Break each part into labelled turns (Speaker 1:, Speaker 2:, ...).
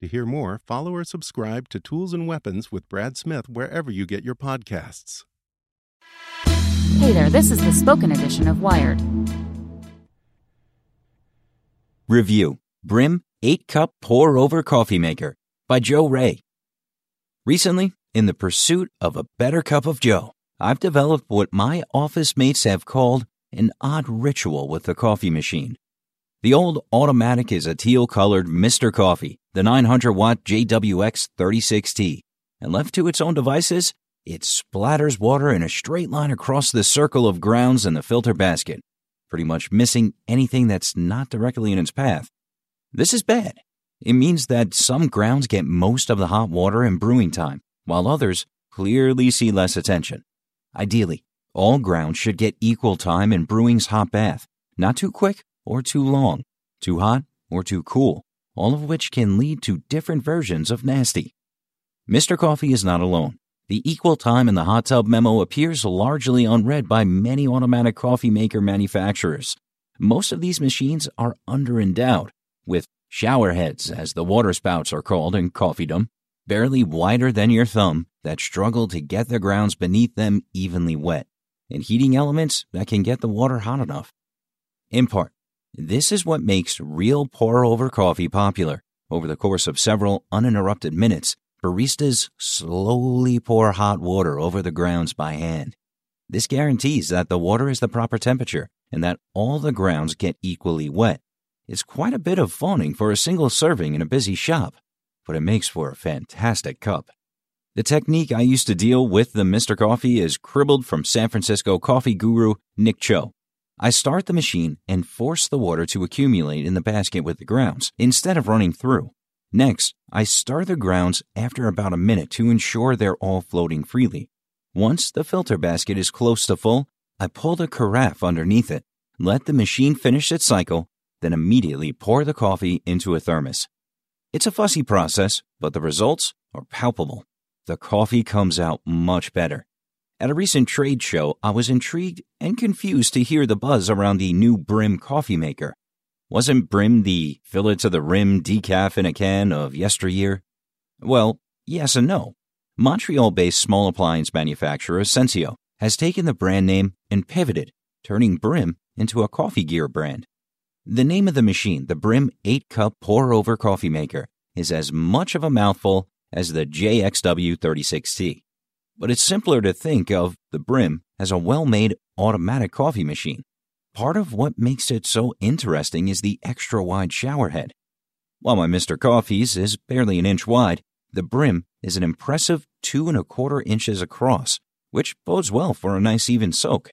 Speaker 1: To hear more, follow or subscribe to Tools and Weapons with Brad Smith wherever you get your podcasts.
Speaker 2: Hey there, this is the spoken edition of Wired.
Speaker 3: Review Brim 8 Cup Pour Over Coffee Maker by Joe Ray. Recently, in the pursuit of a better cup of Joe, I've developed what my office mates have called an odd ritual with the coffee machine. The old automatic is a teal colored Mr. Coffee, the 900 watt JWX 36T, and left to its own devices, it splatters water in a straight line across the circle of grounds in the filter basket, pretty much missing anything that's not directly in its path. This is bad. It means that some grounds get most of the hot water in brewing time, while others clearly see less attention. Ideally, all grounds should get equal time in brewing's hot bath, not too quick or too long, too hot or too cool, all of which can lead to different versions of nasty. Mr. Coffee is not alone. The equal time in the hot tub memo appears largely unread by many automatic coffee maker manufacturers. Most of these machines are underendowed, with shower heads, as the water spouts are called in coffeedom, barely wider than your thumb that struggle to get the grounds beneath them evenly wet, and heating elements that can get the water hot enough. In part, this is what makes real pour over coffee popular. Over the course of several uninterrupted minutes, baristas slowly pour hot water over the grounds by hand. This guarantees that the water is the proper temperature and that all the grounds get equally wet. It's quite a bit of fawning for a single serving in a busy shop, but it makes for a fantastic cup. The technique I used to deal with the Mr. Coffee is cribbled from San Francisco coffee guru Nick Cho. I start the machine and force the water to accumulate in the basket with the grounds instead of running through. Next, I stir the grounds after about a minute to ensure they're all floating freely. Once the filter basket is close to full, I pull the carafe underneath it, let the machine finish its cycle, then immediately pour the coffee into a thermos. It's a fussy process, but the results are palpable. The coffee comes out much better. At a recent trade show, I was intrigued and confused to hear the buzz around the new Brim coffee maker. Wasn't Brim the fill it to the rim decaf in a can of yesteryear? Well, yes and no. Montreal based small appliance manufacturer Sensio has taken the brand name and pivoted, turning Brim into a coffee gear brand. The name of the machine, the Brim 8 Cup Pour Over Coffee Maker, is as much of a mouthful as the JXW 36T. But it's simpler to think of the Brim as a well made automatic coffee machine. Part of what makes it so interesting is the extra wide shower head. While my Mr. Coffee's is barely an inch wide, the brim is an impressive two and a quarter inches across, which bodes well for a nice even soak.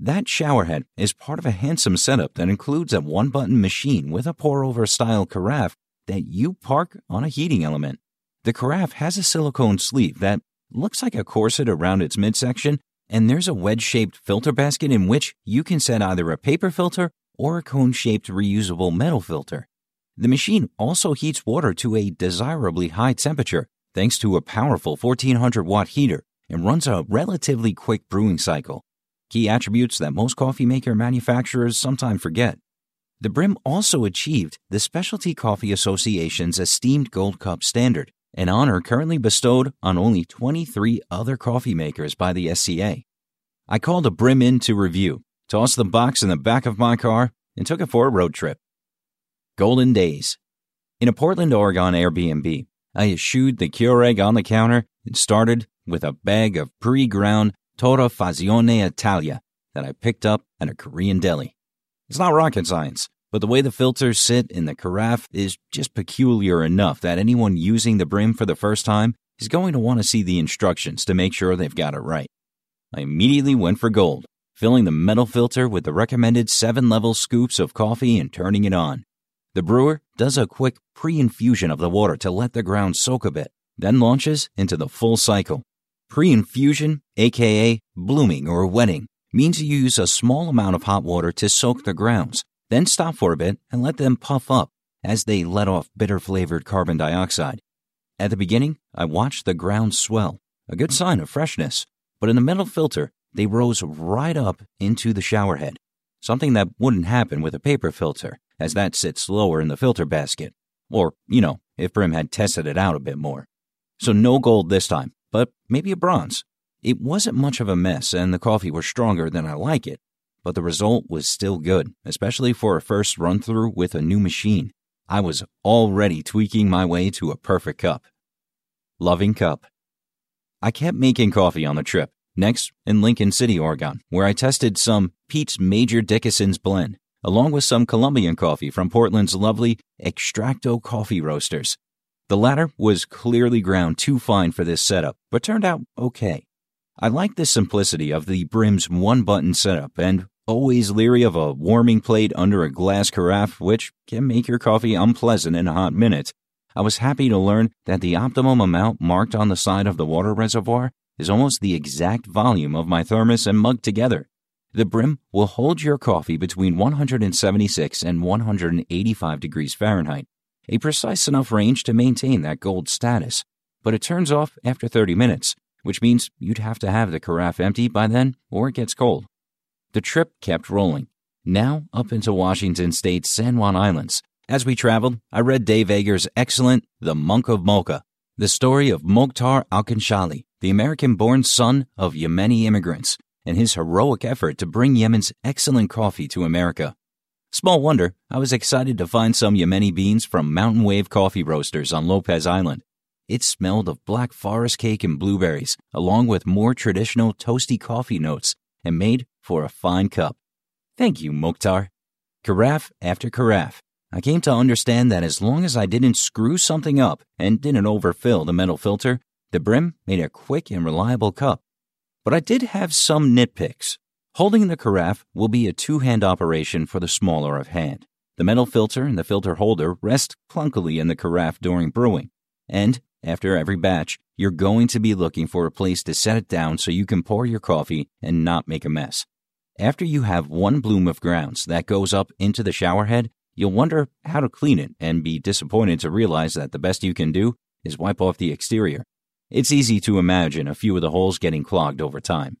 Speaker 3: That shower head is part of a handsome setup that includes a one button machine with a pour over style carafe that you park on a heating element. The carafe has a silicone sleeve that looks like a corset around its midsection and there's a wedge shaped filter basket in which you can set either a paper filter or a cone shaped reusable metal filter. The machine also heats water to a desirably high temperature thanks to a powerful 1400 watt heater and runs a relatively quick brewing cycle. Key attributes that most coffee maker manufacturers sometimes forget. The Brim also achieved the Specialty Coffee Association's esteemed Gold Cup standard, an honor currently bestowed on only 23 other coffee makers by the SCA. I called a brim in to review, tossed the box in the back of my car, and took it for a road trip. Golden Days. In a Portland, Oregon Airbnb, I eschewed the Keurig on the counter and started with a bag of pre-ground Torrefazione Italia that I picked up at a Korean deli. It's not rocket science, but the way the filters sit in the carafe is just peculiar enough that anyone using the brim for the first time is going to want to see the instructions to make sure they've got it right. I immediately went for gold, filling the metal filter with the recommended seven level scoops of coffee and turning it on. The brewer does a quick pre infusion of the water to let the ground soak a bit, then launches into the full cycle. Pre infusion, aka blooming or wetting, means you use a small amount of hot water to soak the grounds, then stop for a bit and let them puff up as they let off bitter flavored carbon dioxide. At the beginning, I watched the grounds swell, a good sign of freshness, but in the metal filter, they rose right up into the shower head, something that wouldn't happen with a paper filter, as that sits lower in the filter basket. Or, you know, if Brim had tested it out a bit more. So no gold this time, but maybe a bronze. It wasn't much of a mess, and the coffee was stronger than I like it, but the result was still good, especially for a first run through with a new machine. I was already tweaking my way to a perfect cup. Loving Cup. I kept making coffee on the trip, next in Lincoln City, Oregon, where I tested some Peet's Major Dickason's blend, along with some Colombian coffee from Portland's lovely Extracto Coffee Roasters. The latter was clearly ground too fine for this setup, but turned out okay. I like the simplicity of the Brim's one button setup and always leery of a warming plate under a glass carafe, which can make your coffee unpleasant in a hot minute. I was happy to learn that the optimum amount marked on the side of the water reservoir is almost the exact volume of my thermos and mug together. The brim will hold your coffee between 176 and 185 degrees Fahrenheit, a precise enough range to maintain that gold status, but it turns off after 30 minutes, which means you'd have to have the carafe empty by then or it gets cold. The trip kept rolling, now up into Washington State's San Juan Islands. As we traveled, I read Dave Eggers' excellent The Monk of Mocha, the story of Mokhtar Alkhanshali, the American born son of Yemeni immigrants, and his heroic effort to bring Yemen's excellent coffee to America. Small wonder, I was excited to find some Yemeni beans from Mountain Wave Coffee Roasters on Lopez Island. It smelled of black forest cake and blueberries, along with more traditional toasty coffee notes, and made for a fine cup. Thank you, Mokhtar. Carafe after carafe, I came to understand that as long as I didn't screw something up and didn't overfill the metal filter, the brim made a quick and reliable cup. But I did have some nitpicks. Holding the carafe will be a two hand operation for the smaller of hand. The metal filter and the filter holder rest clunkily in the carafe during brewing, and after every batch, you're going to be looking for a place to set it down so you can pour your coffee and not make a mess. After you have one bloom of grounds that goes up into the shower head, you'll wonder how to clean it and be disappointed to realize that the best you can do is wipe off the exterior. It's easy to imagine a few of the holes getting clogged over time.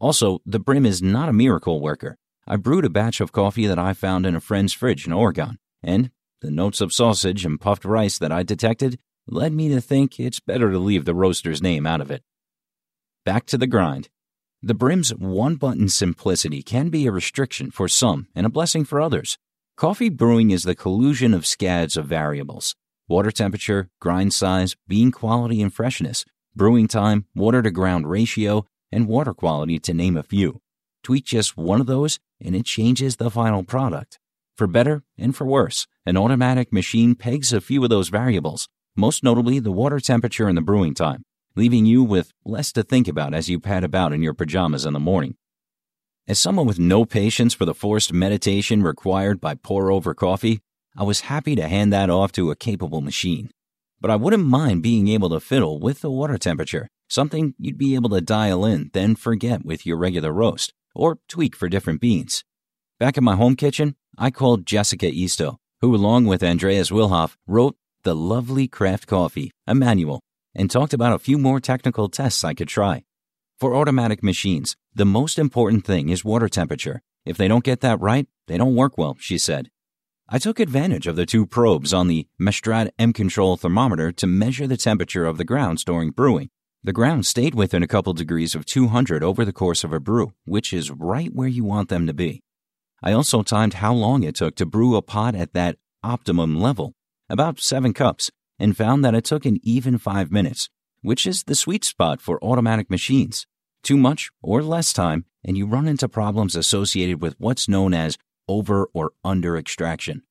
Speaker 3: Also, the brim is not a miracle worker. I brewed a batch of coffee that I found in a friend's fridge in Oregon, and the notes of sausage and puffed rice that I detected led me to think it's better to leave the roaster's name out of it. Back to the grind. The brim's one button simplicity can be a restriction for some and a blessing for others. Coffee brewing is the collusion of scads of variables water temperature, grind size, bean quality and freshness, brewing time, water to ground ratio, and water quality, to name a few. Tweak just one of those, and it changes the final product. For better and for worse, an automatic machine pegs a few of those variables most notably the water temperature and the brewing time, leaving you with less to think about as you pad about in your pajamas in the morning. As someone with no patience for the forced meditation required by pour over coffee, I was happy to hand that off to a capable machine. But I wouldn't mind being able to fiddle with the water temperature, something you'd be able to dial in, then forget with your regular roast, or tweak for different beans. Back in my home kitchen, I called Jessica Easto, who, along with Andreas Willhoff, wrote the lovely craft coffee, a manual, and talked about a few more technical tests I could try. For automatic machines, the most important thing is water temperature. If they don't get that right, they don't work well, she said. I took advantage of the two probes on the Mestrad M Control thermometer to measure the temperature of the grounds during brewing. The ground stayed within a couple degrees of 200 over the course of a brew, which is right where you want them to be. I also timed how long it took to brew a pot at that optimum level, about 7 cups, and found that it took an even 5 minutes, which is the sweet spot for automatic machines. Too much or less time, and you run into problems associated with what's known as over or under extraction.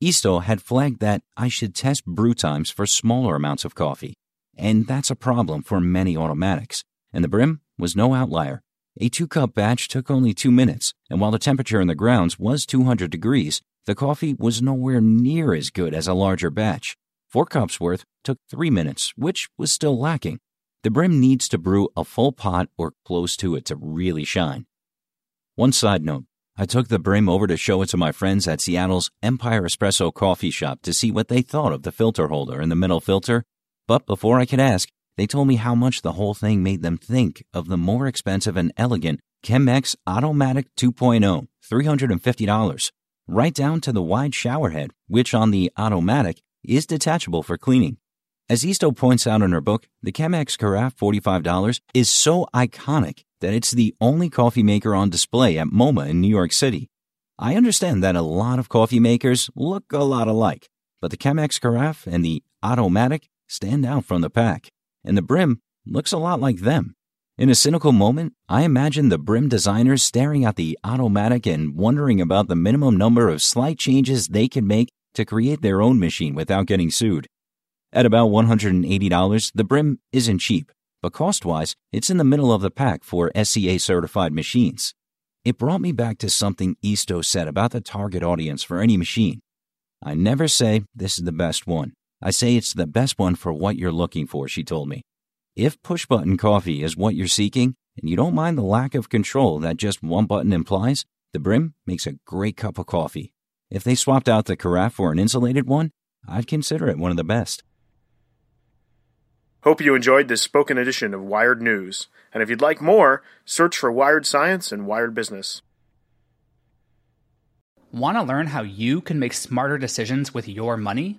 Speaker 3: Easto had flagged that I should test brew times for smaller amounts of coffee, and that's a problem for many automatics, and the Brim was no outlier. A two cup batch took only two minutes, and while the temperature in the grounds was 200 degrees, the coffee was nowhere near as good as a larger batch. Four cups worth took three minutes, which was still lacking. The brim needs to brew a full pot or close to it to really shine. One side note I took the brim over to show it to my friends at Seattle's Empire Espresso coffee shop to see what they thought of the filter holder and the middle filter. But before I could ask, they told me how much the whole thing made them think of the more expensive and elegant Chemex Ottomatic 2.0, $350, right down to the wide shower head, which on the Ottomatic is detachable for cleaning. As Easto points out in her book, the Chemex Carafe $45 is so iconic that it's the only coffee maker on display at MoMA in New York City. I understand that a lot of coffee makers look a lot alike, but the Chemex Carafe and the Ottomatic stand out from the pack and the brim looks a lot like them. In a cynical moment, I imagine the brim designers staring at the Ottomatic and wondering about the minimum number of slight changes they can make to create their own machine without getting sued. At about $180, the brim isn't cheap, but cost wise, it's in the middle of the pack for SCA certified machines. It brought me back to something Easto said about the target audience for any machine. I never say this is the best one. I say it's the best one for what you're looking for, she told me. If push button coffee is what you're seeking, and you don't mind the lack of control that just one button implies, the Brim makes a great cup of coffee. If they swapped out the carafe for an insulated one, I'd consider it one of the best.
Speaker 4: Hope you enjoyed this spoken edition of Wired News. And if you'd like more, search for Wired Science and Wired Business.
Speaker 5: Want to learn how you can make smarter decisions with your money?